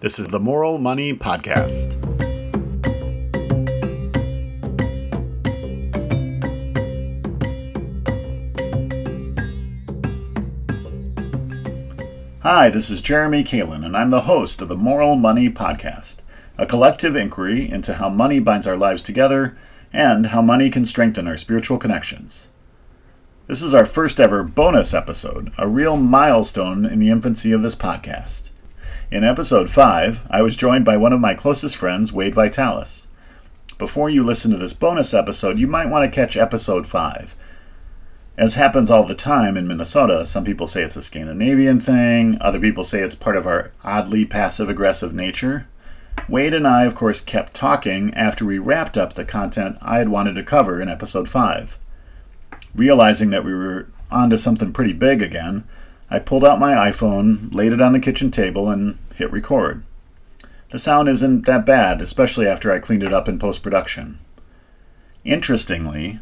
This is the Moral Money Podcast. Hi, this is Jeremy Kalin, and I'm the host of the Moral Money Podcast, a collective inquiry into how money binds our lives together and how money can strengthen our spiritual connections. This is our first ever bonus episode, a real milestone in the infancy of this podcast. In episode 5, I was joined by one of my closest friends, Wade Vitalis. Before you listen to this bonus episode, you might want to catch episode 5. As happens all the time in Minnesota, some people say it's a Scandinavian thing, other people say it's part of our oddly passive aggressive nature. Wade and I, of course, kept talking after we wrapped up the content I had wanted to cover in episode 5. Realizing that we were onto something pretty big again, I pulled out my iPhone, laid it on the kitchen table, and hit record. The sound isn't that bad, especially after I cleaned it up in post production. Interestingly,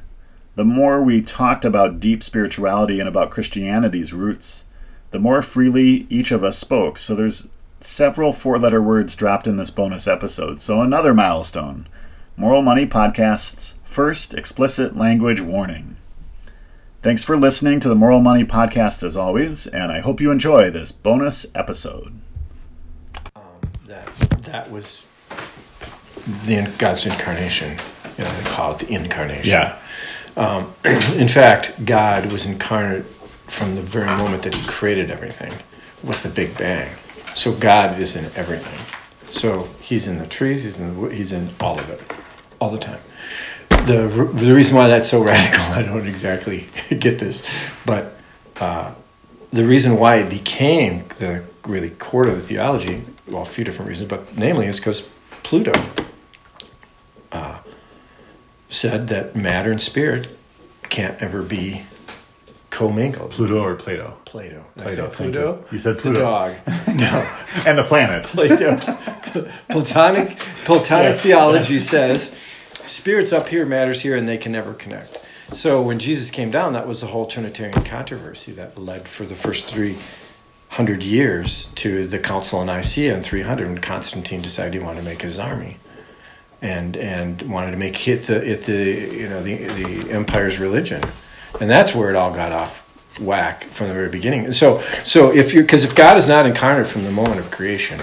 the more we talked about deep spirituality and about Christianity's roots, the more freely each of us spoke. So there's several four letter words dropped in this bonus episode. So another milestone Moral Money Podcast's first explicit language warning. Thanks for listening to the Moral Money Podcast as always, and I hope you enjoy this bonus episode. Um, that that was the God's incarnation. You know, they call it the incarnation. Yeah. Um, in fact, God was incarnate from the very moment that He created everything, with the Big Bang. So God is in everything. So He's in the trees. He's in the, He's in all of it, all the time the the reason why that's so radical, I don't exactly get this, but uh, the reason why it became the really core of the theology, well, a few different reasons, but namely is because Pluto uh, said that matter and spirit can't ever be commingled. Pluto or Plato? Plato. Plato. Pluto. You. you. said Pluto. The dog. no. and the planet. Plato. Platonic Platonic yes, theology yes. says spirits up here, matters here, and they can never connect. So when Jesus came down, that was the whole Trinitarian controversy that led for the first three hundred years to the Council in Nicaea in 300 when Constantine decided he wanted to make his army and and wanted to make it the it the you know the the empire's religion, and that's where it all got off whack from the very beginning. so so if you because if God is not incarnate from the moment of creation,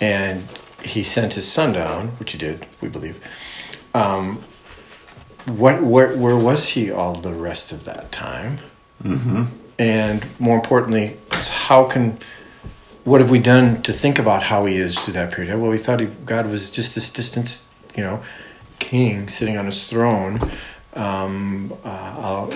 and He sent His Son down, which He did, we believe um, what where where was he all the rest of that time? Mm-hmm. And more importantly, how can what have we done to think about how he is through that period? Well, we thought he, God was just this distant, you know, king sitting on his throne, um, uh,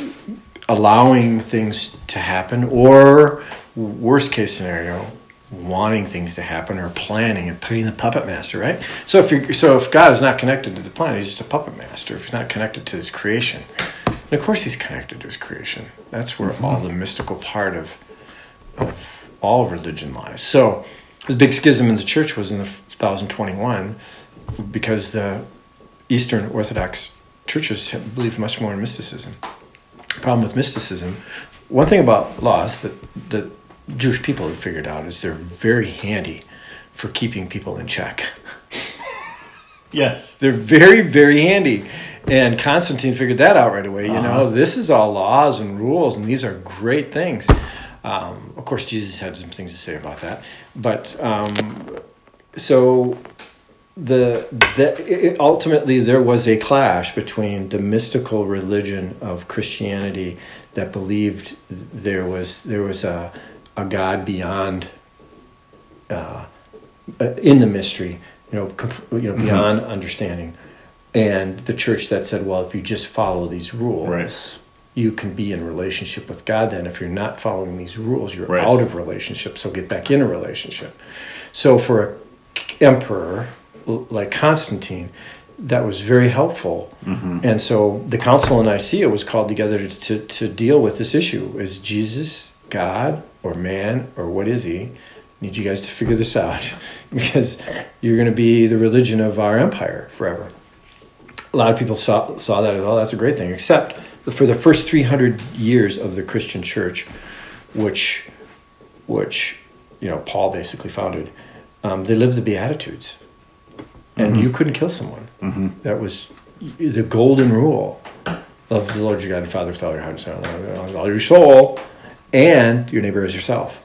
allowing things to happen, or worst case scenario, wanting things to happen or planning and playing the puppet master, right? So if you so if God is not connected to the planet, he's just a puppet master. If he's not connected to his creation, and of course he's connected to his creation. That's where mm-hmm. all the mystical part of of all religion lies. So the big schism in the church was in the 1021 because the Eastern Orthodox churches believe much more in mysticism. problem with mysticism, one thing about laws that that Jewish people have figured out is they're very handy for keeping people in check. yes. They're very, very handy. And Constantine figured that out right away. You uh-huh. know, this is all laws and rules, and these are great things. Um, of course, Jesus had some things to say about that. But um, so the, the it, ultimately there was a clash between the mystical religion of Christianity that believed there was there was a a God beyond uh, uh, in the mystery, you know, comp- you know, mm-hmm. beyond mm-hmm. understanding, and the church that said, well, if you just follow these rules. Right. You can be in relationship with God. Then, if you're not following these rules, you're right. out of relationship. So get back in a relationship. So for an emperor like Constantine, that was very helpful. Mm-hmm. And so the Council in Nicaea was called together to, to, to, deal with this issue. Is Jesus God or man or what is he? I need you guys to figure this out because you're going to be the religion of our empire forever. A lot of people saw, saw that as well. That's a great thing, except for the first 300 years of the Christian church, which, which you know, Paul basically founded. um, they lived the Beatitudes, and you couldn't kill someone. That was the golden rule of the Lord your God and Father with all your heart and soul, all your soul, and your neighbor is yourself.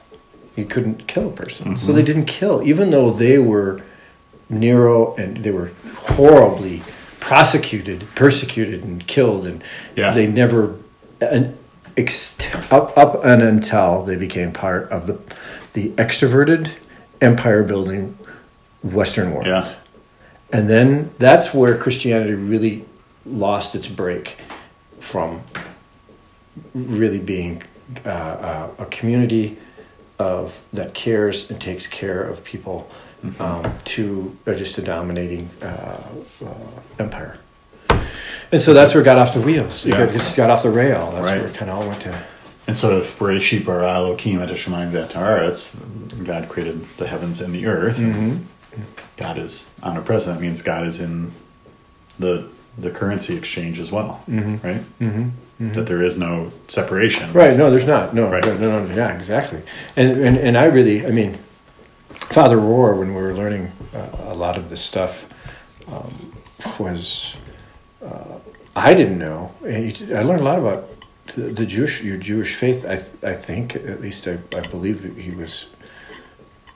You couldn't kill a person, so mm-hmm. they didn't kill, even though they were Nero and they were horribly prosecuted, persecuted, and killed, and Yeah. they never and up up and until they became part of the the extroverted empire building Western world. Yeah. And then that's where Christianity really lost its break from really being uh, uh, a community of that cares and takes care of people um, to uh, just a dominating uh, uh, empire. And so that's where it got off the wheels. It, Yeah. got, it just got off the rail. That's Right. where it kind of all went to. And sort of Bereshit bara Elohim et Hashemayim v'et haaretz, God created the heavens and the earth. Mm-hmm. God is omnipresent. That means God is in the the currency exchange as well, right? Mm-hmm. That there is no separation. Right. No, there's not. No. Right. No. No. no yeah. Exactly. And and and I really, I mean, Father Rohr, when we were learning uh, a lot of this stuff, um, was uh, I didn't know. I learned a lot about the, Jewish your Jewish faith. I I think at least I, I believe he was.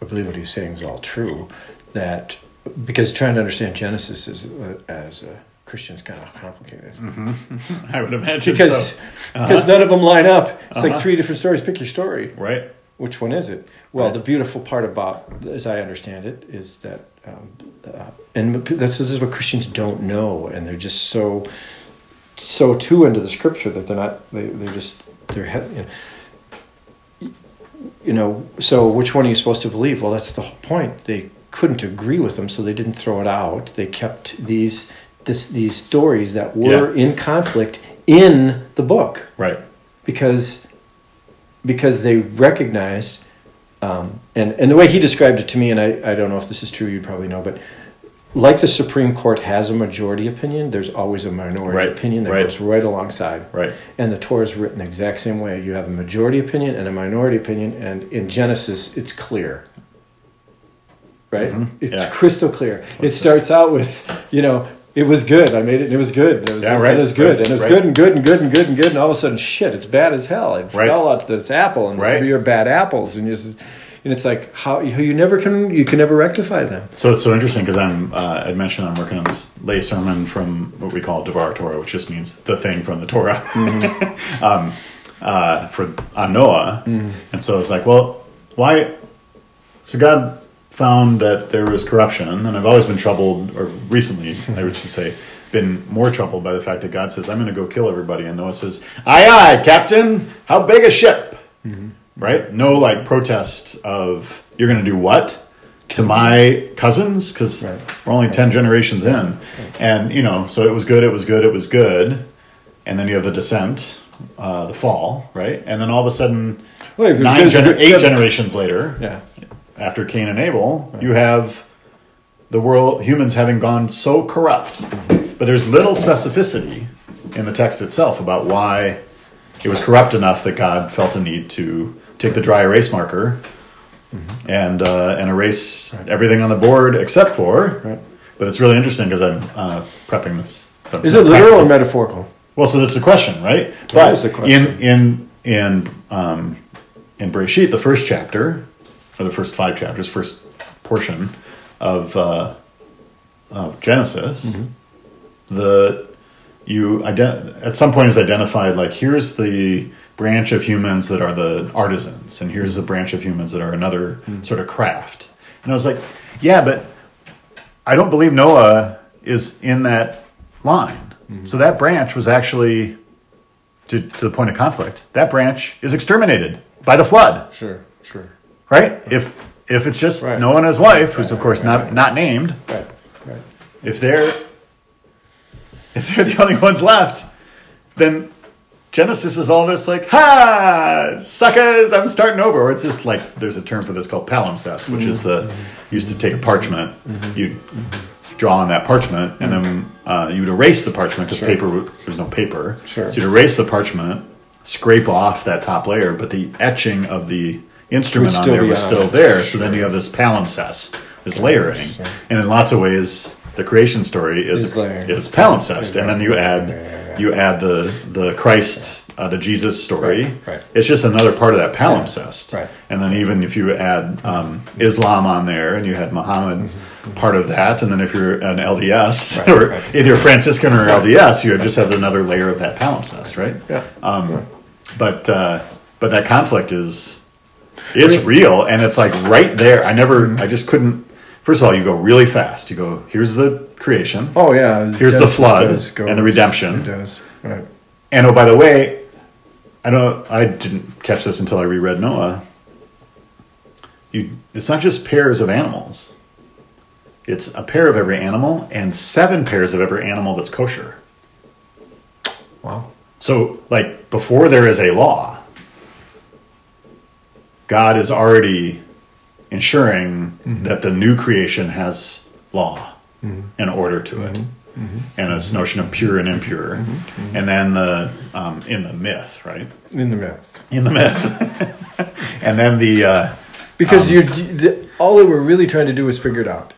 I believe what he's saying is all true. That because trying to understand Genesis as as a Christian is kind of complicated I would imagine because so. because none of them line up. It's like three different stories. Pick your story. Right? Which one is it? Well, Right. the beautiful part about, as I understand it, is that, um, uh, and this, this is what Christians don't know, and they're just so, so too into the scripture that they're not. They they're just they're he- you know, you know. So which one are you supposed to believe? Well, that's the whole point. They couldn't agree with them, so they didn't throw it out. They kept these this these stories that were Yeah. in conflict in the book Right. because because they recognized um, and and the way he described it to me and I, I don't know if this is true you probably know but like the Supreme Court has a majority opinion there's always a minority Right, opinion that right. goes right alongside Right. and the Torah is written the exact same way you have a majority opinion and a minority opinion and in Genesis it's clear right it's Yeah. crystal clear it starts out with you know it was good. I made it. and It was good. It was, Yeah, right, it was good. right, and it was right. good and good and good and good and good. And all of a sudden, shit! It's bad as hell. It Right. fell out to this apple, and Right. some of your bad apples, and you just, and it's like how you, never can you can never rectify them. So it's so interesting because I'm, uh, I mentioned I'm working on this lay sermon from what we call Devar Torah, which just means the thing from the Torah, um, uh, for on Noah. And so it's like, well, why? So God found that there was corruption, and I've always been troubled, or recently, I would say, been more troubled by the fact that God says, "I'm going to go kill everybody," and Noah says, "Aye, aye, Captain. How big a ship?" Right? No, like protest of you're going to do what to my cousins because Right. we're only ten generations in, and you know, so it was good, it was good, it was good, and then you have the descent, uh, the fall, right, and then all of a sudden, Well, nine, gener- eight generations later, Yeah. After Cain and Abel, you have the world, humans having gone so corrupt. But there's little specificity in the text itself about why it was corrupt enough that God felt a need to take the dry erase marker and uh, and erase everything on the board except for. Right. But it's really interesting because I'm uh, prepping this. So I'm Is it literal or metaphorical? well, so that's the question, right? That but is the question. in in in um, in Bereshit, the first chapter, or the first five chapters, first portion of uh, of Genesis, Mm-hmm. the you ident- at some point is identified like here's the branch of humans that are the artisans, and here's the branch of humans that are another Mm-hmm. sort of craft. And I was like, yeah, but I don't believe Noah is in that line. Mm-hmm. So that branch was actually, to, to the point of conflict, that branch is exterminated by the flood, Sure. Sure. Right? If if it's just Right. Noah and his wife, who's of course right, not not named, Right. Right. if they're if they're the only ones left, then Genesis is all this like, ha, suckers, I'm starting over. Or it's just like there's a term for this called palimpsest, which is the you used to take a parchment, mm-hmm. you draw on that parchment, and then mm-hmm. uh, you'd erase the parchment because Sure. paper there's no paper. Sure. So you'd erase the parchment, scrape off that top layer, but the etching of the instrument on there was on still it. there. So then you have this palimpsest is layering, and in lots of ways, the creation story is Is is palimpsest, and then you add Yeah, yeah, yeah. you add the the Christ, uh, the Jesus story. Right, right. It's just another part of that palimpsest, right. And then even if you add um, Islam on there, and you had Muhammad. Part of that, and then if you're an LDS Right, or right. either Franciscan or LDS, you just have another layer of that palimpsest, right? Yeah. Um, but uh, but that conflict is it's real, and it's like right there. I never, hmm. I just couldn't. First of all, you go really fast. You go here's the creation, Oh yeah. Here's the flood does and the redemption. It does. Right. and oh by the way, I don't. I didn't catch this until I reread Noah. You, it's not just pairs of animals. It's a pair of every animal and seven pairs of every animal that's kosher. Wow. So, like, before there is a law, God is already ensuring mm-hmm. that the new creation has law mm-hmm. and order to it, mm-hmm. and this notion of pure and impure, and then the um, in the myth, right? In the myth. In the myth, and then the uh, Because um, you're the, all they were really trying to do was figure it out.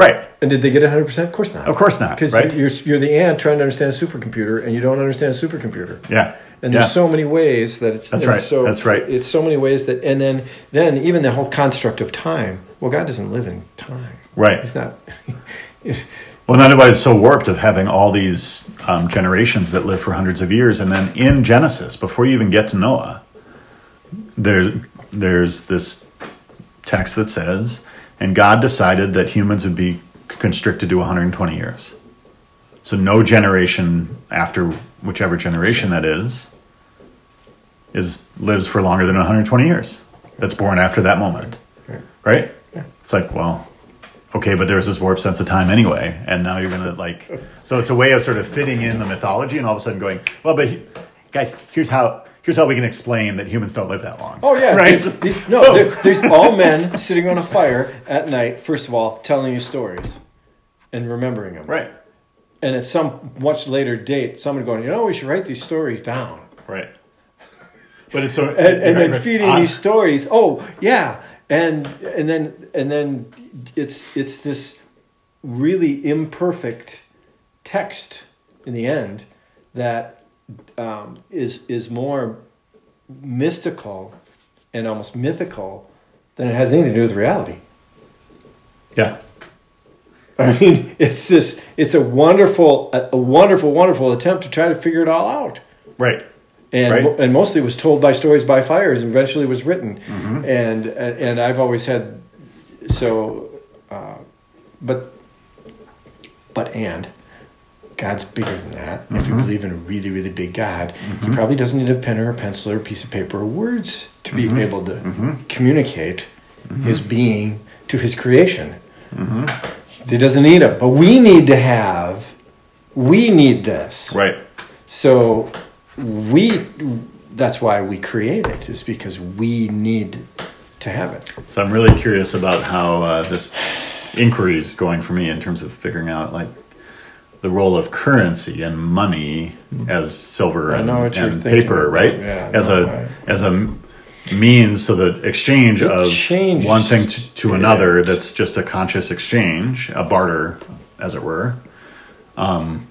Right, And did they get 100%? Of course not. of course not, Because right? you're, you're the ant trying to understand a supercomputer, and you don't understand a supercomputer. yeah, And yeah. there's so many ways that it's That's right. So That's right. It's so many ways that, and then then even the whole construct of time. Well, God doesn't live in time. right. He's not. Well, it is so warped of having all these um, generations that live for hundreds of years, and then in Genesis, before you even get to Noah, there's there's this text that says, "And God decided that humans would be constricted to 120 years." So no generation after whichever generation that is is lives for longer than 120 years. That's born after that moment, Right. right? It's like, well, okay, but there's this warped sense of time anyway, and now you're gonna like, so it's a way of sort of fitting in the mythology, and all of a sudden going, well, but guys, here's how here's how we can explain that humans don't live that long. Oh yeah, right. These, these- no, oh. there- there's all men sitting on a fire at night. First of all, telling you stories and remembering them. right, And at some much later date, someone going, you know, we should write these stories down. right. But it's so and, and then feeding on- these stories. Oh yeah, and and then and then it's it's this really imperfect text in the end that um, is is more mystical and almost mythical than it has anything to do with reality. yeah, I mean, it's this. It's a wonderful, a, a wonderful, wonderful attempt to try to figure it all out. right, and Right. and mostly was told by stories by fires and eventually was written Mm-hmm. and, and and I've always had so uh, but but and God's bigger than that if Mm-hmm. you believe in a really really big God he probably doesn't need a pen or a pencil or a piece of paper or words to Mm-hmm. be able to communicate his being to his creation Mm-hmm. he doesn't need it but we need to have we need this right. so we that's why we create it is because we need to have it. So I'm really curious about how uh, this inquiry is going for me in terms of figuring out like the role of currency and money as silver and, know what you're and paper, right? Yeah, as no, a I- as a means so the exchange of changed one thing to, to another it. that's just a conscious exchange, a barter, as it were. Um,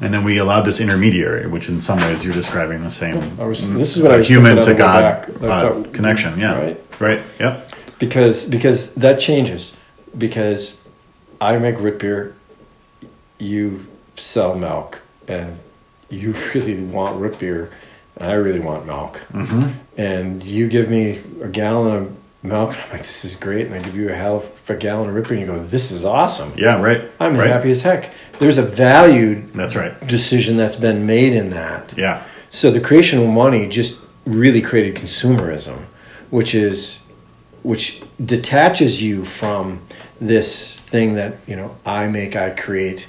and then we allowed this intermediary, which in some ways you're describing the same I was, this is what I was human to of a little God back. Uh, connection. Yeah, Right. right. Yep. Because because that changes. Because I make root beer, you sell milk, and you really want root beer, and I really want milk. Mm-hmm. And you give me a gallon of milk, and I'm like, this is great. And I give you a half a gallon of root beer, and you go, this is awesome. Yeah. Right. I'm right. happy as heck. There's a value That's right. decision that's been made in that. Yeah. So the creation of money just really created consumerism, which is which detaches you from this thing that you know I make, I create,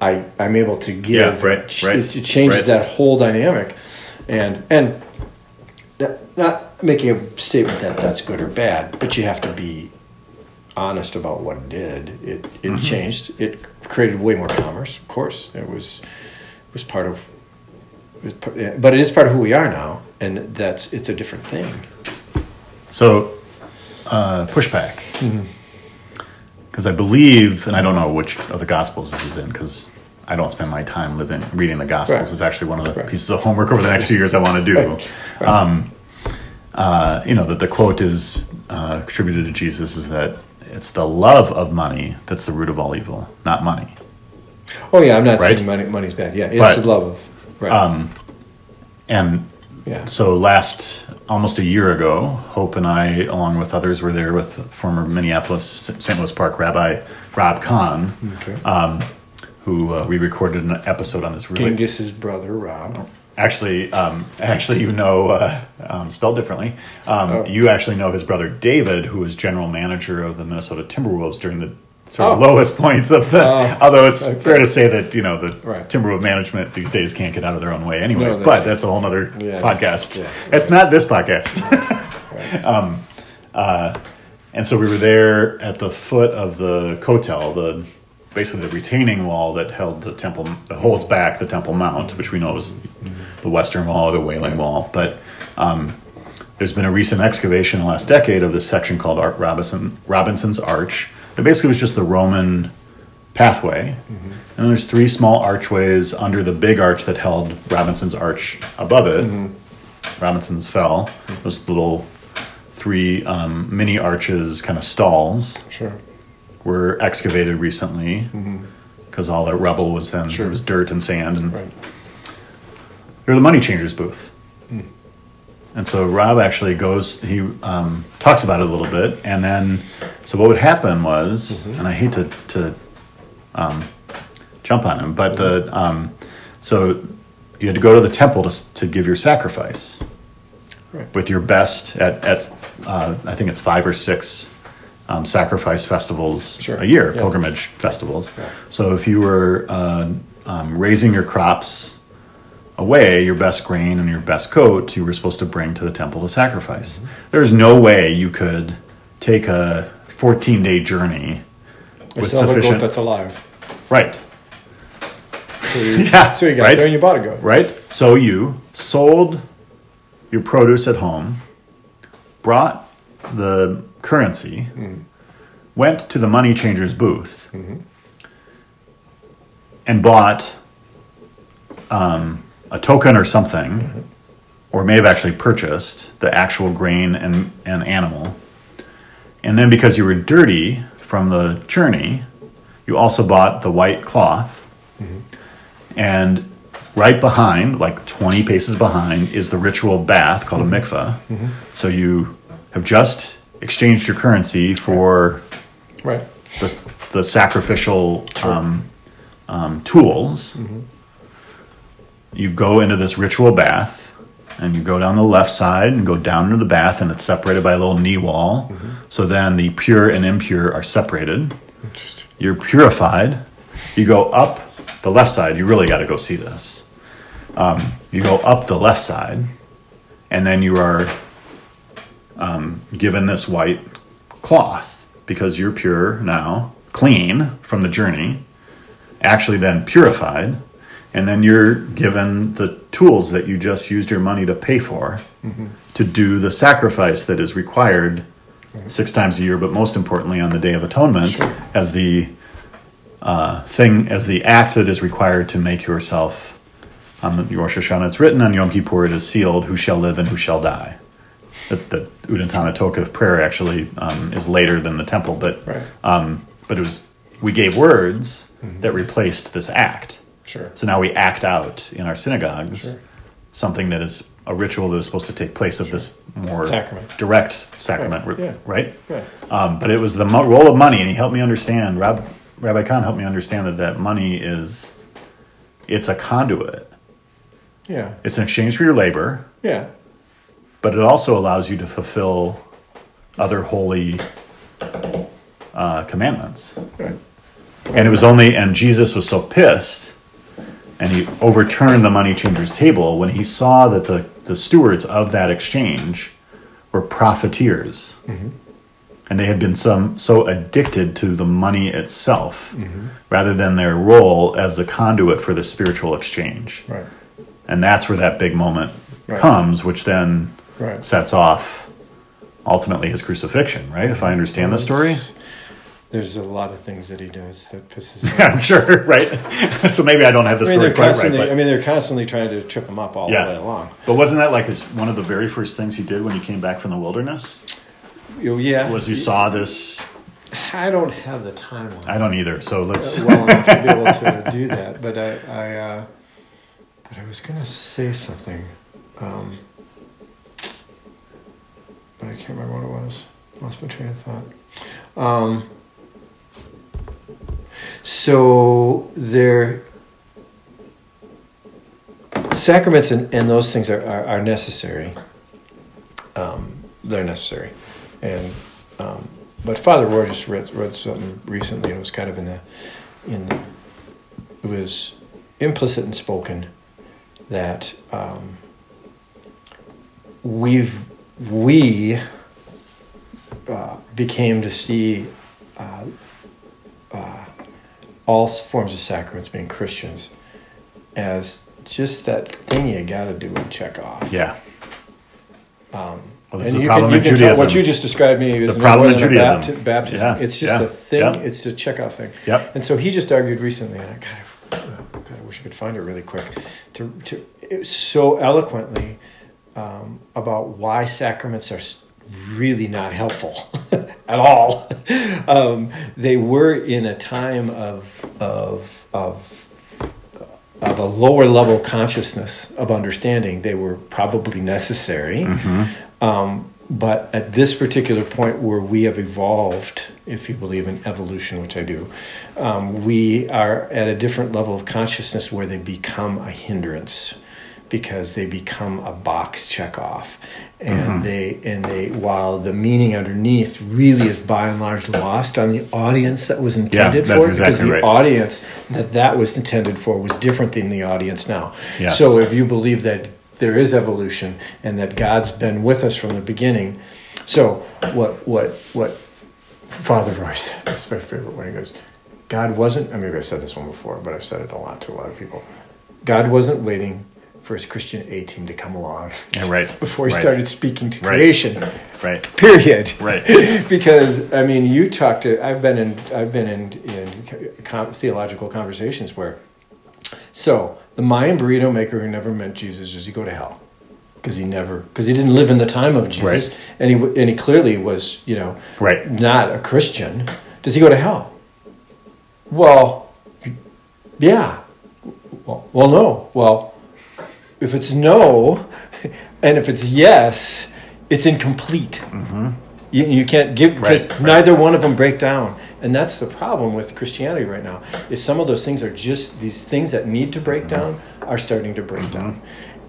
I I'm able to give. Yeah, right, Ch- right, It changes right. that whole dynamic, and and not- not making a statement that that's good or bad, but you have to be honest about what it did. It it Mm-hmm. changed. It created way more commerce. Of course, it was it was part of. It was but it is part of who we are now, and that's it's a different thing. So, uh, pushback. Because I believe, and I don't know which of the Gospels this is in, because I don't spend my time living reading the Gospels. Right. It's actually one of the Right. pieces of homework over the next few years I want to do. Right. Um, uh, you know that the quote is uh, attributed to Jesus is that it's the love of money that's the root of all evil, not money. Oh yeah, I'm not saying money, money's bad. Yeah, it's But- the love of. Right. Um, and yeah. so last almost a year ago, Hope and I, along with others, were there with former Minneapolis St. Louis Park Rabbi Rob Kahn, Okay. um, who uh, we recorded an episode on this. Really, Genghis's brother Rob. actually, um, actually, you know, uh, um, spelled differently. Um, Oh. You actually know his brother David, who was general manager of the Minnesota Timberwolves during the sort of Oh. lowest points of the. Oh, although it's okay. fair to say that you know the Right. Timberwolves management these days can't get out of their own way anyway. No, that's but right. that's a whole other Yeah. podcast. Yeah. It's not this podcast. Um, uh, and so we were there at the foot of the Kotel, the basically the retaining wall that held the temple, holds back the Temple Mount, which we know is the Western Wall or the Wailing Wall. But um, there's been a recent excavation in the last decade of this section called Art Robinson, Robinson's Arch. It basically was just the Roman pathway. Mm-hmm. And there's three small archways under the big arch that held Robinson's Arch above it. Mm-hmm. Robinson's Fell. Mm-hmm. Those little three um, mini arches, kind of stalls, Sure. were excavated recently because all that rubble was then Sure. it was dirt and sand, and Right. they're the money changers booth. And so Rob actually goes, he um, talks about it a little bit, and then so what would happen was, and I hate to to um, jump on him, but the um, so you had to go to the temple to to give your sacrifice Right. with your best at at uh, I think it's five or six um, sacrifice festivals Sure. a year, Yeah. pilgrimage festivals. Yeah. So if you were uh, um, raising your crops away, your best grain and your best coat, you were supposed to bring to the temple to sacrifice. Mm-hmm. There's no way you could take a 14 day journey with still have goat sufficient that's alive. right, So you, Yeah, so you got right. there and you bought a goat. right. So you sold your produce at home, brought the currency, went to the money changer's booth, and bought um, a token or something, or may have actually purchased the actual grain and, and animal. And then because you were dirty from the journey, you also bought the white cloth. And right behind, like 20 paces behind, is the ritual bath called a mikvah. So you have just exchanged your currency for Right. the, the sacrificial um, um, tools. You go into this ritual bath, and you go down the left side and go down into the bath, and it's separated by a little knee wall. So then the pure and impure are separated. Interesting. You're purified. You go up the left side. You really got to go see this. Um, you go up the left side, and then you are um, given this white cloth because you're pure now, clean from the journey, actually then purified, and then you're given the tools that you just used your money to pay for to do the sacrifice that is required six times a year, but most importantly on the Day of Atonement Sure. as the uh, thing, as the act that is required to make yourself. On the Rosh Hashanah, it's written on Yom Kippur, it is sealed, who shall live and who shall die. That's the Unetaneh Tokef prayer actually um, is later than the temple, but Right. um, but it was we gave words that replaced this act. Sure. So now we act out in our synagogues Sure. something that is a ritual that is supposed to take place of this more Sacrament. direct sacrament, Right, yeah. right? Right. Um, but it was the mo- role of money, and he helped me understand. Rab, Rabbi Kahn helped me understand that that money is it's a conduit. Yeah. It's an exchange for your labor, Yeah. but it also allows you to fulfill other holy uh, commandments. Right. And it was only, and Jesus was so pissed, and he overturned the money changer's table when he saw that the, the stewards of that exchange were profiteers. Mm-hmm. And they had been some so addicted to the money itself mm-hmm. rather than their role as the conduit for the spiritual exchange. Right. And that's where that big moment Right. comes, which then Right. sets off ultimately his crucifixion, right? If I understand the story. There's a lot of things that he does that pisses me I'm sure, right? so maybe I don't have the I mean, story quite right. But, I mean, they're constantly trying to trip him up all Yeah. the way along. but wasn't that like his, one of the very first things he did when he came back from the wilderness? You yeah, Was he saw this? I don't have the timeline I don't either. So let's. well enough to be able to do that, but I, I uh, but I was gonna say something, um, but I can't remember what it was. Lost my train of thought. Um, so there, sacraments and, and those things are, are, are necessary. Um, they're necessary, and um, but Father just read, read something recently, and it was kind of in the in the, it was implicit and spoken that um, we've we uh, became to see uh, uh, all forms of sacraments being Christians as just that thing you got to do and check off. Yeah. Um, Well, this and is you problem can, you can tell what you just described me It's as a problem in Judaism. bapti- baptism. Yeah, It's just yeah, a thing. yeah. It's a checkoff thing. Yep. And so he just argued recently, and I kind of, uh, God, I wish I could find it really quick, to, to it so eloquently um, about why sacraments are really not helpful at all. Um, they were in a time of of of of a lower level consciousness of understanding. They were probably necessary. Um, but at this particular point where we have evolved, if you believe in evolution, which I do, um, we are at a different level of consciousness where they become a hindrance because they become a box check off and mm-hmm. they and they while the meaning underneath really is by and large lost on the audience that was intended that's for it because exactly the right. audience that that was intended for was different than the audience now Yes. so if you believe that there is evolution and that God's been with us from the beginning. So what what what Father Royce, that's my favorite when he goes, God wasn't I maybe I've said this one before, but I've said it a lot to a lot of people. God wasn't waiting for his Christian A team to come along Yeah, right. before he Right. started speaking to Right. creation. Right. Period. Right. because I mean, you talk to. I've been in. I've been in in com, theological conversations where. So the Mayan burrito maker who never met Jesus does he go to hell? Because he never, because he didn't live in the time of Jesus, and he and he clearly was, you know, Right. not a Christian. Does he go to hell? Well, yeah. Well, well no. Well, if it's no, and if it's yes, it's incomplete. Mm-hmm. You, you can't give because Right, right. neither one of them break down, and that's the problem with Christianity right now. Is some of those things are just these things that need to break mm-hmm. down are starting to break mm-hmm. down.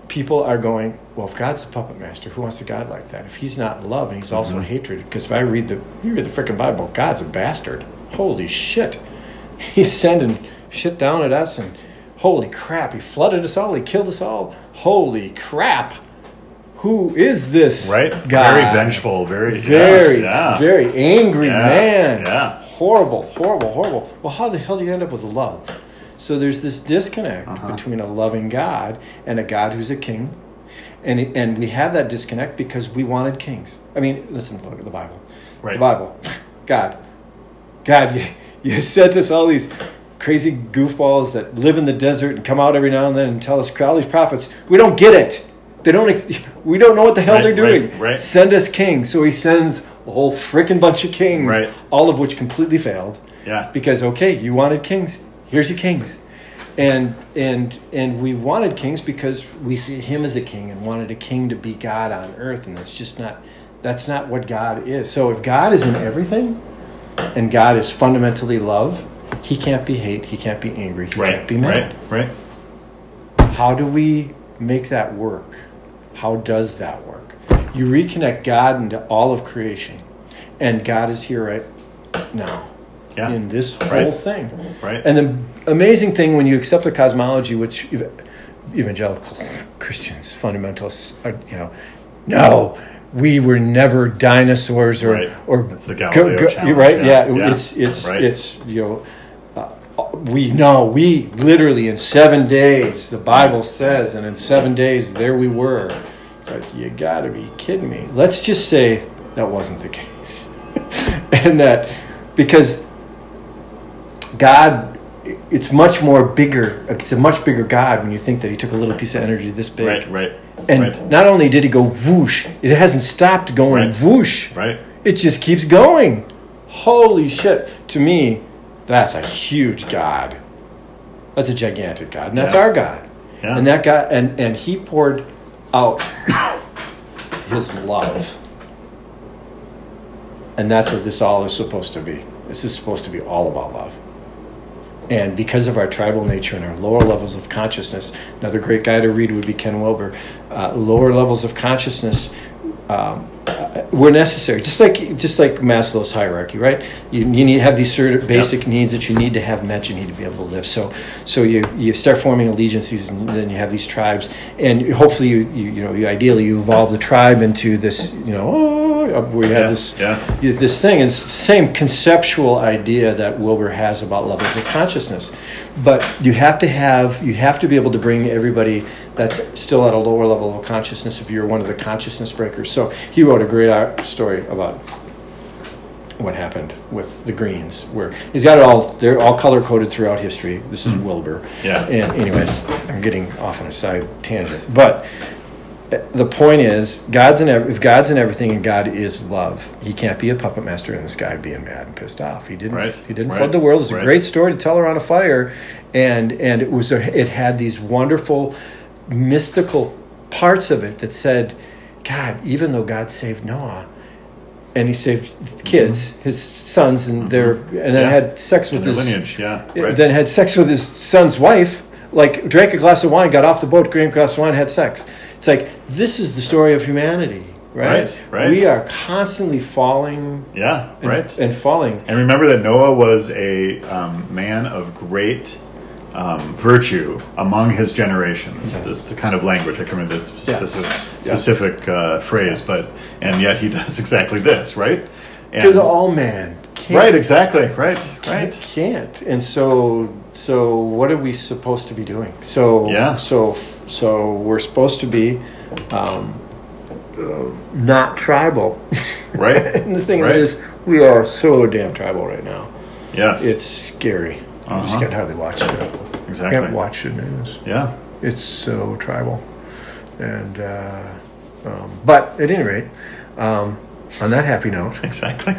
People are going, well, if God's the puppet master, who wants a God like that? If He's not love and He's also hatred, because if I read the you read the freaking Bible, God's a bastard. Holy shit, He's sending shit down at us, and holy crap, He flooded us all, He killed us all. Holy crap, who is this Right. guy? Very vengeful. Very. very, Yeah. yeah. very angry Yeah, man. yeah. Horrible, horrible, horrible. Well, how the hell do you end up with love? So there's this disconnect Uh-huh. between a loving God and a God who's a king. And, and we have that disconnect because we wanted kings. I mean, listen, look at the Bible. Right. The Bible. God. God, you, you sent us all these crazy goofballs that live in the desert and come out every now and then and tell us these prophets. We don't get it. They don't. ex- We don't know what the hell Right, they're doing. right, right. Send us kings. So he sends a whole freaking bunch of kings, Right. all of which completely failed. Yeah. Because okay, you wanted kings. Here's your kings. And and and we wanted kings because we see him as a king and wanted a king to be God on earth, and that's just not that's not what God is. So if God is in everything, and God is fundamentally love, he can't be hate, he can't be angry, he Right. can't be mad. Right. Right. How do we make that work? How does that work? You reconnect God into all of creation, and God is here right now Yeah. in this whole Right. thing. Right. And the amazing thing when you accept the cosmology, which evangelical Christians, fundamentalists, are, you know, no, we were never dinosaurs or Right. or That's the Galileo challenge, right? yeah. Yeah, Yeah. it's it's Right. it's you know. We know we literally in seven days the bible says and in seven days there we were it's like you gotta be kidding me let's just say that wasn't the case and that because God, it's much more bigger. It's a much bigger God when you think that He took a little piece of energy this big. Right, right. And right. not only did He go whoosh, it hasn't stopped going Right. whoosh. Right. It just keeps going. Holy shit. To me, that's a huge God. That's a gigantic God. And that's Yeah. our God. Yeah. And that God and, and he poured out his love. And that's what this all is supposed to be. This is supposed to be all about love. And because of our tribal nature and our lower levels of consciousness, another great guy to read would be Ken Wilber. Uh, lower levels of consciousness um, uh, were necessary, just like just like Maslow's hierarchy, right? You, you need to have these sort of basic needs that you need to have met. You need to be able to live. So, so you you start forming allegiances, and then you have these tribes, and hopefully you you, you know you ideally you evolve the tribe into this you know oh, you have Yeah, this yeah. this thing. And it's the same conceptual idea that Wilber has about levels of consciousness. But you have to have, you have to be able to bring everybody that's still at a lower level of consciousness if you're one of the consciousness breakers. So he wrote a great art story about what happened with the greens where he's got it all they're all color coded throughout history this is wilber Hmm. Yeah. and anyways i'm getting off on a side tangent but the point is god's in ev- if god's in everything and god is love he can't be a puppet master in the sky being mad and pissed off he didn't Right, he didn't right, flood the world it's a right. great story to tell around a fire and and it was a, it had these wonderful mystical parts of it that said god even though god saved noah and he saved kids his sons and their and then Mm-hmm. Yeah. had sex with his lineage, yeah. Right. then had sex with his son's wife, like drank a glass of wine, got off the boat, drank a glass of wine, had sex. It's like this is the story of humanity, right? Right, right. We are constantly falling yeah, and, right. and falling. And remember that Noah was a um, man of great um, virtue among his generations. Yes. The, the kind of language I can't remember the specific, Yes. specific uh, phrase, Yes. but and yet he does exactly this, right? And- Because all man can't. right, exactly, right, right. Can't. And so, so what are we supposed to be doing? So, Yeah. So, so we're supposed to be um, uh, not tribal. Right. and the thing Right. is, we are so damn tribal right now. Yes, It's scary. You just Uh-huh. can't hardly watch it. exactly. can't watch the news. Yeah, It's so tribal, and uh, um, but at any rate, um, on that happy note, exactly.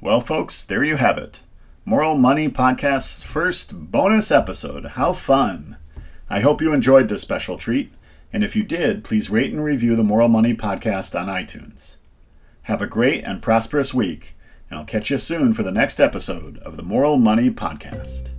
Well, folks, there you have it. Moral Money Podcast's first bonus episode. How fun! I hope you enjoyed this special treat, and if you did, please rate and review the Moral Money Podcast on iTunes. Have a great and prosperous week, and I'll catch you soon for the next episode of the Moral Money Podcast.